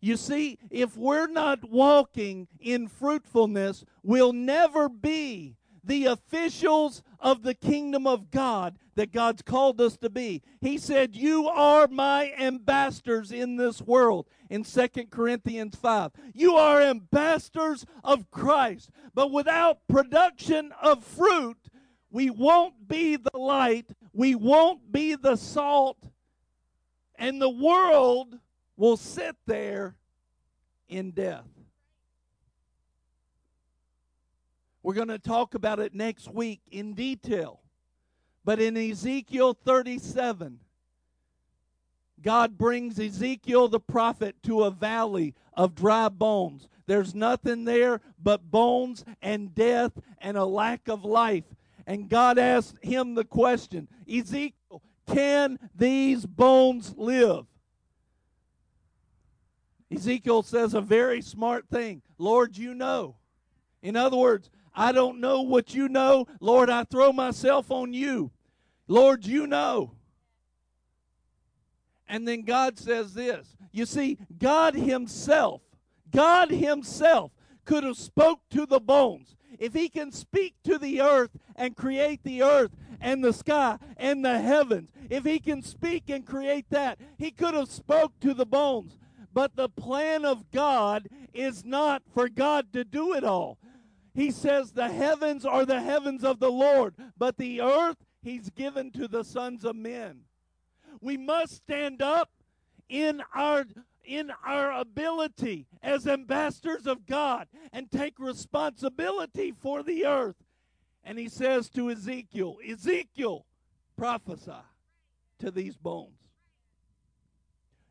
You see, if we're not walking in fruitfulness, we'll never be the officials of the kingdom of God that God's called us to be. He said, You are my ambassadors in this world in Second Corinthians 5. You are ambassadors of Christ. But without production of fruit, we won't be the light, we won't be the salt, and the world will sit there in death. We're going to talk about it next week in detail. But in Ezekiel 37, God brings Ezekiel the prophet to a valley of dry bones. There's nothing there but bones and death and a lack of life. And God asked him the question Ezekiel, can these bones live? Ezekiel says a very smart thing Lord, you know. In other words, I don't know what you know. Lord, I throw myself on you. Lord, you know. And then God says this. You see, God himself, God himself could have spoke to the bones. If he can speak to the earth and create the earth and the sky and the heavens, if he can speak and create that, he could have spoke to the bones. But the plan of God is not for God to do it all. He says the heavens are the heavens of the Lord, but the earth he's given to the sons of men. We must stand up in our in our ability as ambassadors of God and take responsibility for the earth. And he says to Ezekiel, Ezekiel, prophesy to these bones.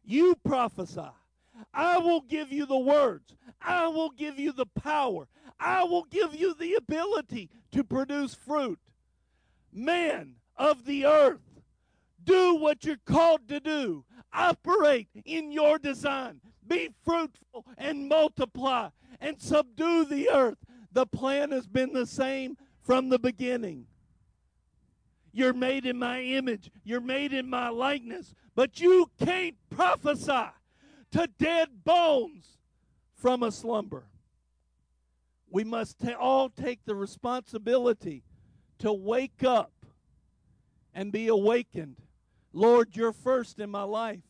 You prophesy. I will give you the words. I will give you the power. I will give you the ability to produce fruit. Man of the earth, do what you're called to do. Operate in your design. Be fruitful and multiply and subdue the earth. The plan has been the same from the beginning. You're made in my image, you're made in my likeness, but you can't prophesy to dead bones from a slumber. We must ta- all take the responsibility to wake up and be awakened. Lord, you're first in my life.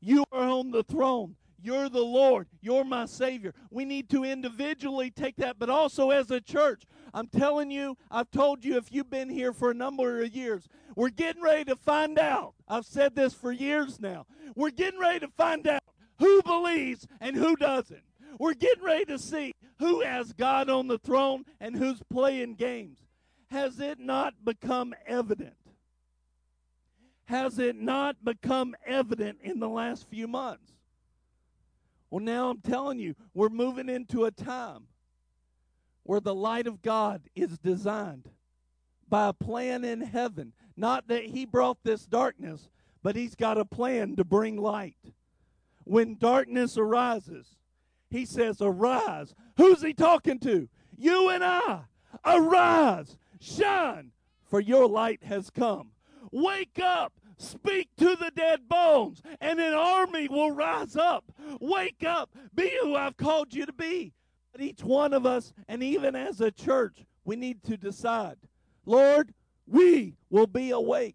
You are on the throne. You're the Lord. You're my Savior. We need to individually take that, but also as a church. I'm telling you, I've told you if you've been here for a number of years, we're getting ready to find out. I've said this for years now. We're getting ready to find out who believes and who doesn't. We're getting ready to see who has God on the throne and who's playing games. Has it not become evident? Has it not become evident in the last few months? Well, now I'm telling you, we're moving into a time where the light of God is designed by a plan in heaven. Not that He brought this darkness, but He's got a plan to bring light. When darkness arises, He says, Arise. Who's He talking to? You and I. Arise, shine, for your light has come. Wake up, speak to the dead bones, and an army will rise up. Wake up, be who I've called you to be. But each one of us, and even as a church, we need to decide Lord, we will be awake.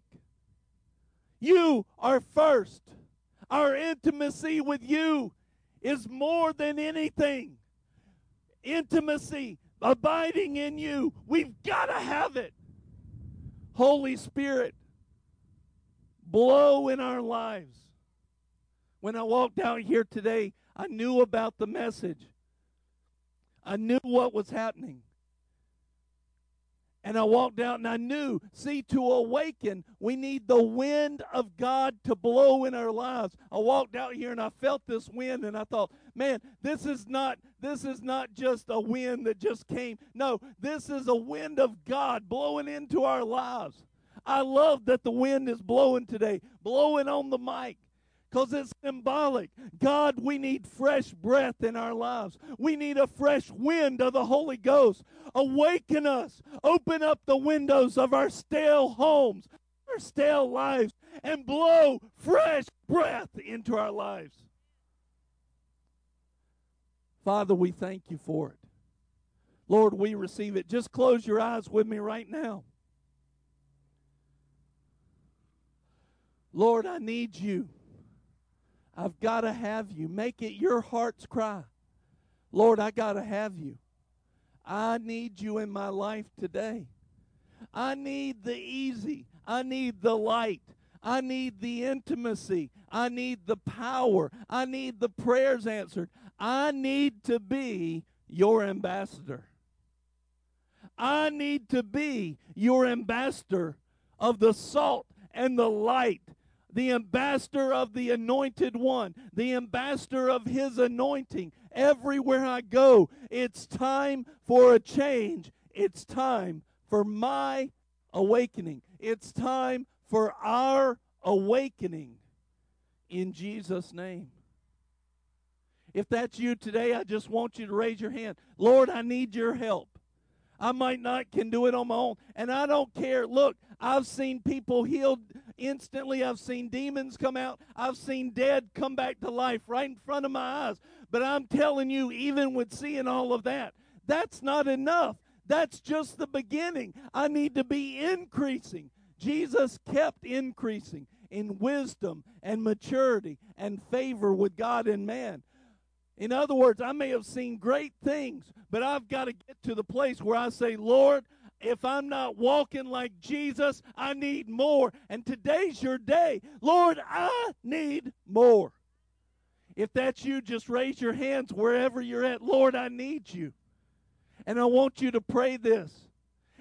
You are first. Our intimacy with you is more than anything. Intimacy, abiding in you, we've got to have it. Holy Spirit, blow in our lives. When I walked out here today, I knew about the message. I knew what was happening. And I walked out and I knew, see, to awaken, we need the wind of God to blow in our lives. I walked out here and I felt this wind and I thought, man, this is not this is not just a wind that just came. No, this is a wind of God blowing into our lives. I love that the wind is blowing today, blowing on the mic because it's symbolic. God, we need fresh breath in our lives. We need a fresh wind of the Holy Ghost. Awaken us. Open up the windows of our stale homes, our stale lives, and blow fresh breath into our lives. Father, we thank you for it. Lord, we receive it. Just close your eyes with me right now. Lord, I need you. I've got to have you. Make it your heart's cry. Lord, I got to have you. I need you in my life today. I need the easy. I need the light. I need the intimacy. I need the power. I need the prayers answered. I need to be your ambassador. I need to be your ambassador of the salt and the light the ambassador of the anointed one, the ambassador of his anointing. Everywhere I go, it's time for a change. It's time for my awakening. It's time for our awakening in Jesus' name. If that's you today, I just want you to raise your hand. Lord, I need your help. I might not can do it on my own. And I don't care. Look, I've seen people healed instantly. I've seen demons come out. I've seen dead come back to life right in front of my eyes. But I'm telling you, even with seeing all of that, that's not enough. That's just the beginning. I need to be increasing. Jesus kept increasing in wisdom and maturity and favor with God and man. In other words, I may have seen great things, but I've got to get to the place where I say, Lord, if I'm not walking like Jesus, I need more. And today's your day. Lord, I need more. If that's you, just raise your hands wherever you're at. Lord, I need you. And I want you to pray this.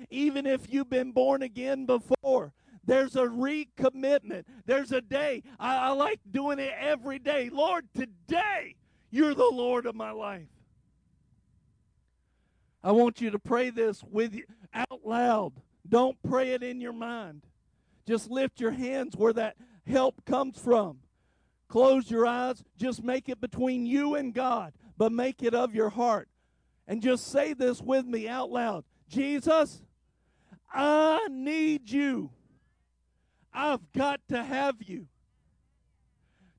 Even if you've been born again before, there's a recommitment. There's a day. I, I like doing it every day. Lord, today you're the Lord of my life. I want you to pray this with you out loud. Don't pray it in your mind. Just lift your hands where that help comes from. Close your eyes. Just make it between you and God, but make it of your heart. And just say this with me out loud Jesus, I need you. I've got to have you.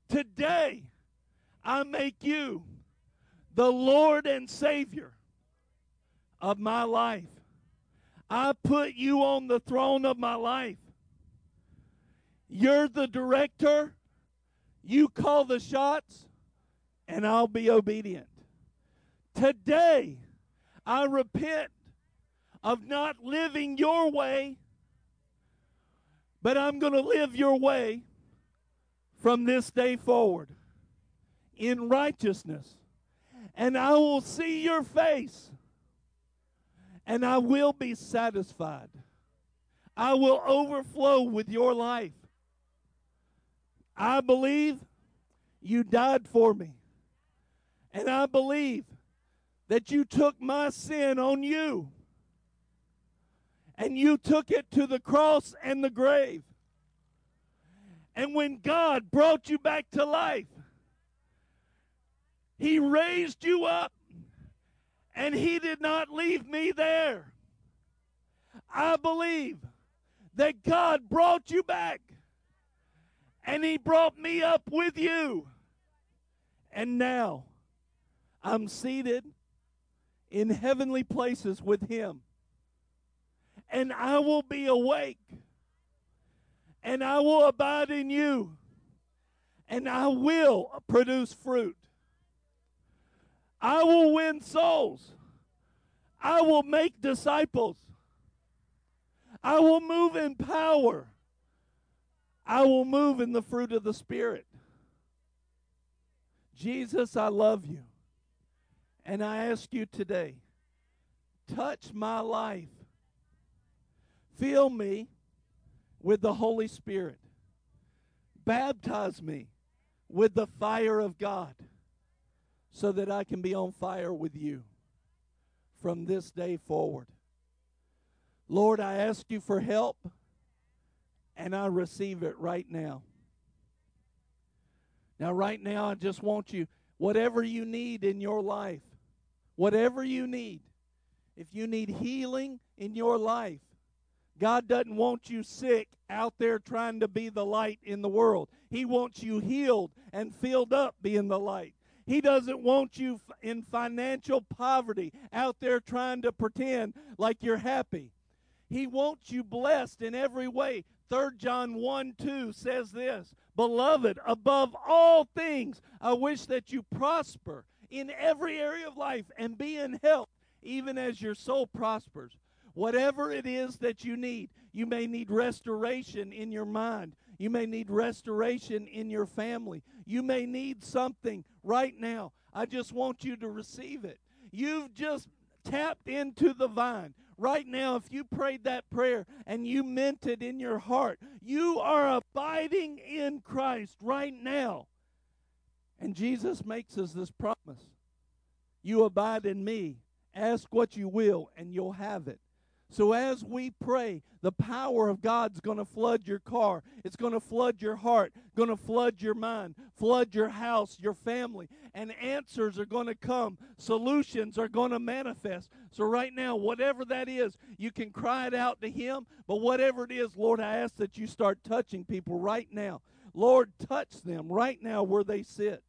Today, I make you the Lord and Savior of my life. I put you on the throne of my life. You're the director. You call the shots, and I'll be obedient. Today, I repent of not living your way, but I'm going to live your way from this day forward in righteousness. And I will see your face, and I will be satisfied. I will overflow with your life. I believe you died for me. And I believe that you took my sin on you and you took it to the cross and the grave. And when God brought you back to life, He raised you up and He did not leave me there. I believe that God brought you back and He brought me up with you. And now I'm seated in heavenly places with Him. And I will be awake and I will abide in you, and I will produce fruit. I will win souls. I will make disciples. I will move in power. I will move in the fruit of the Spirit. Jesus, I love you. And I ask you today touch my life. Fill me with the Holy Spirit. Baptize me with the fire of God so that I can be on fire with you from this day forward. Lord, I ask you for help and I receive it right now. Now, right now, I just want you, whatever you need in your life, whatever you need, if you need healing in your life, God doesn't want you sick out there trying to be the light in the world. He wants you healed and filled up being the light. He doesn't want you in financial poverty out there trying to pretend like you're happy. He wants you blessed in every way. 3 John 1 2 says this Beloved, above all things, I wish that you prosper in every area of life and be in health, even as your soul prospers. Whatever it is that you need, you may need restoration in your mind. You may need restoration in your family. You may need something right now. I just want you to receive it. You've just tapped into the vine. Right now, if you prayed that prayer and you meant it in your heart, you are abiding in Christ right now. And Jesus makes us this promise You abide in me. Ask what you will, and you'll have it. So as we pray, the power of God's going to flood your car. It's going to flood your heart, going to flood your mind, flood your house, your family, and answers are going to come. Solutions are going to manifest. So right now, whatever that is, you can cry it out to him, but whatever it is, Lord, I ask that you start touching people right now. Lord, touch them right now where they sit.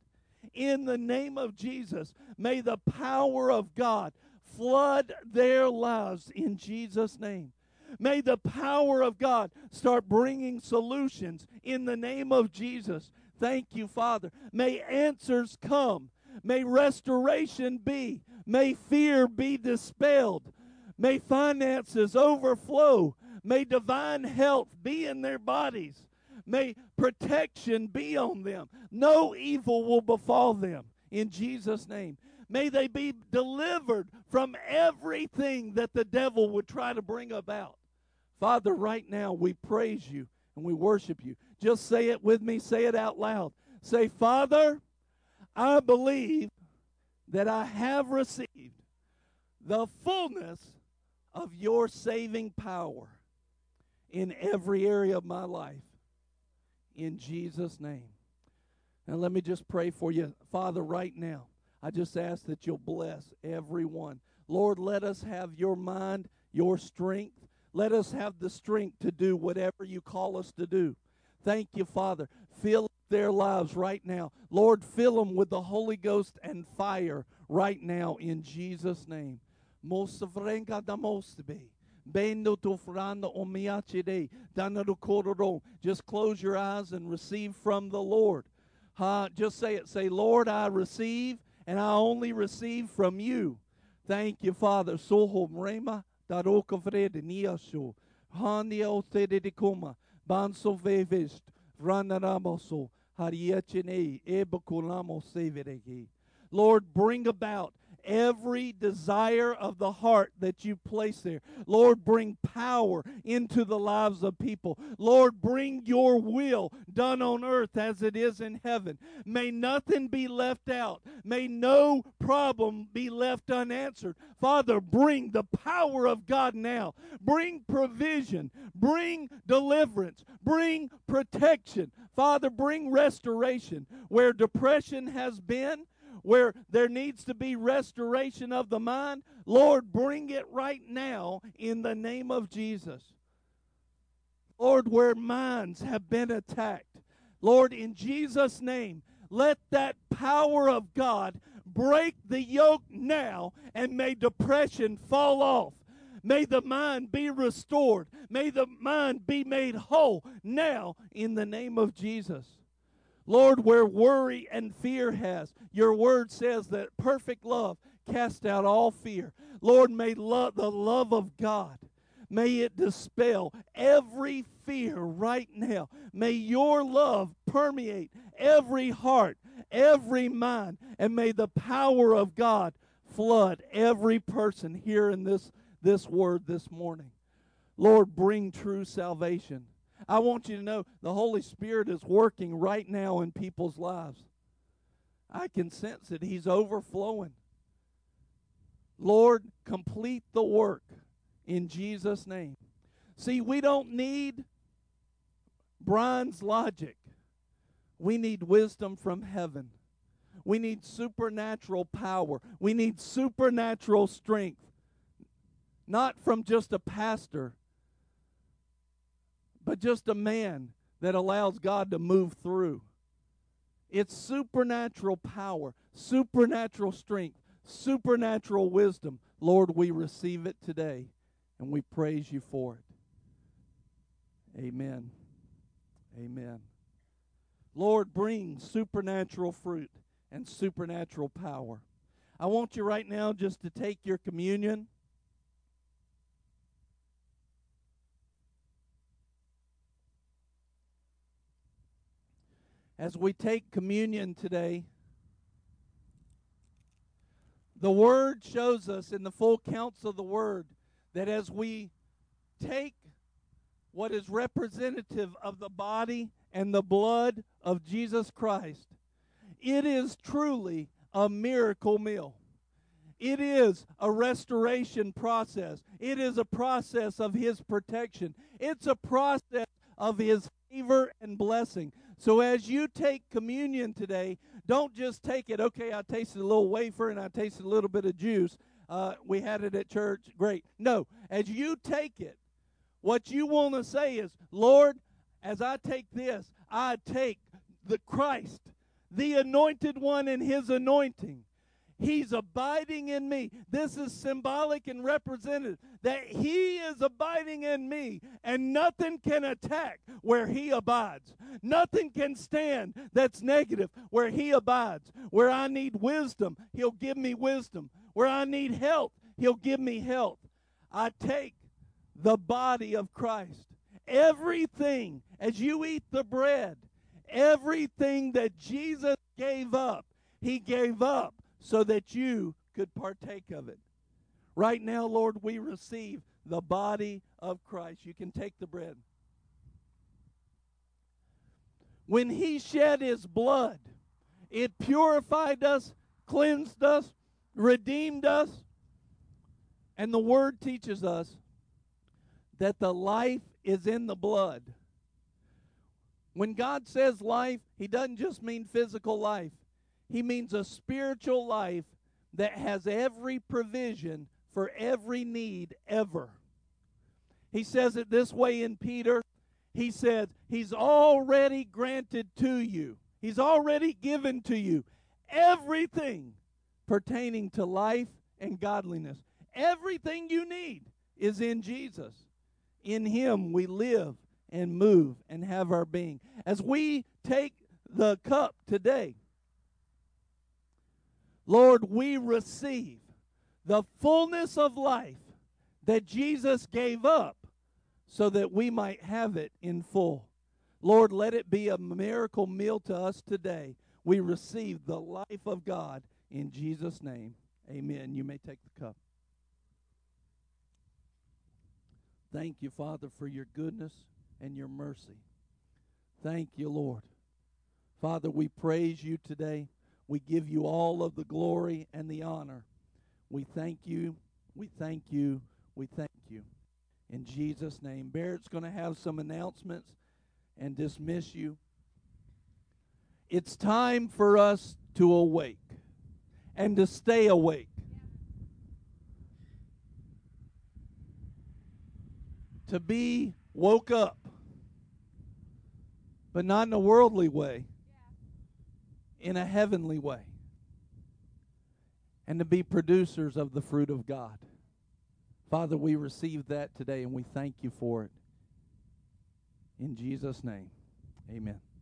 In the name of Jesus, may the power of God flood their lives in Jesus' name. May the power of God start bringing solutions in the name of Jesus. Thank you, Father. May answers come. May restoration be. May fear be dispelled. May finances overflow. May divine health be in their bodies. May protection be on them. No evil will befall them. In Jesus' name. May they be delivered from everything that the devil would try to bring about. Father, right now we praise you and we worship you. Just say it with me, say it out loud. Say, Father, I believe that I have received the fullness of your saving power in every area of my life. In Jesus' name. And let me just pray for you, Father, right now. I just ask that you'll bless everyone. Lord, let us have your mind, your strength. Let us have the strength to do whatever you call us to do. Thank you, Father. Fill their lives right now. Lord, fill them with the Holy Ghost and fire right now in Jesus' name. Just close your eyes and receive from the Lord. Uh, just say it. Say, Lord, I receive, and I only receive from you. Thank you, Father. Soho mrema daroka vrede niasho. Hania o te de koma. Banso vevest. Ranaramoso. Hariachene. Ebakulamo severegi. Lord, bring about every desire of the heart that you place there. Lord, bring power into the lives of people. Lord, bring your will done on earth as it is in heaven. May nothing be left out. May no problem be left unanswered. Father, bring the power of God now. Bring provision. Bring deliverance. Bring protection. Father, bring restoration. Where depression has been, where there needs to be restoration of the mind, Lord, bring it right now in the name of Jesus. Lord, where minds have been attacked, Lord, in Jesus' name, let that power of God break the yoke now and may depression fall off. May the mind be restored. May the mind be made whole now in the name of Jesus. Lord, where worry and fear has, your word says that perfect love cast out all fear. Lord, may the love of God, may it dispel every fear right now. May your love permeate every heart, every mind, and may the power of God flood every person here in this, this word this morning. Lord, bring true salvation. I want you to know the Holy Spirit is working right now in people's lives. I can sense it. He's overflowing. Lord, complete the work in Jesus' name. See, we don't need Brian's logic. We need wisdom from heaven. We need supernatural power. We need supernatural strength. Not from just a pastor, but just a man that allows God to move through. It's supernatural power, supernatural strength, supernatural wisdom. Lord, we receive it today and we praise you for it. Amen. Amen. Lord, bring supernatural fruit and supernatural power. I want you right now just to take your communion. As we take communion today, the Word shows us in the full counsel of the Word that as we take what is representative of the body and the blood of Jesus Christ, it is truly a miracle meal. It is a restoration process. It is a process of His protection. It's a process of His favor and blessing. So as you take communion today, don't just take it, okay, I tasted a little wafer and I tasted a little bit of juice. Uh, we had it at church. Great. No, as you take it, what you want to say is, Lord, as I take this, I take the Christ, the anointed one and his anointing. He's abiding in me. This is symbolic and representative that He is abiding in me, and nothing can attack where He abides. Nothing can stand that's negative where He abides. Where I need wisdom, He'll give me wisdom. Where I need health, He'll give me health. I take the body of Christ. Everything, as you eat the bread, everything that Jesus gave up, He gave up so that you could partake of it. Right now, Lord, we receive the body of Christ. You can take the bread. When he shed his blood, it purified us, cleansed us, redeemed us. And the word teaches us that the life is in the blood. When God says life, he doesn't just mean physical life. He means a spiritual life that has every provision for every need ever. He says it this way in Peter. He says, He's already granted to you, He's already given to you everything pertaining to life and godliness. Everything you need is in Jesus. In Him we live and move and have our being. As we take the cup today. Lord, we receive the fullness of life that Jesus gave up so that we might have it in full. Lord, let it be a miracle meal to us today. We receive the life of God in Jesus' name. Amen. You may take the cup. Thank you, Father, for your goodness and your mercy. Thank you, Lord. Father, we praise you today. We give you all of the glory and the honor. We thank you. We thank you. We thank you. In Jesus' name. Barrett's going to have some announcements and dismiss you. It's time for us to awake and to stay awake. To be woke up, but not in a worldly way, in a heavenly way, and to be producers of the fruit of God. Father, we receive that today and we thank you for it. In Jesus' name, amen.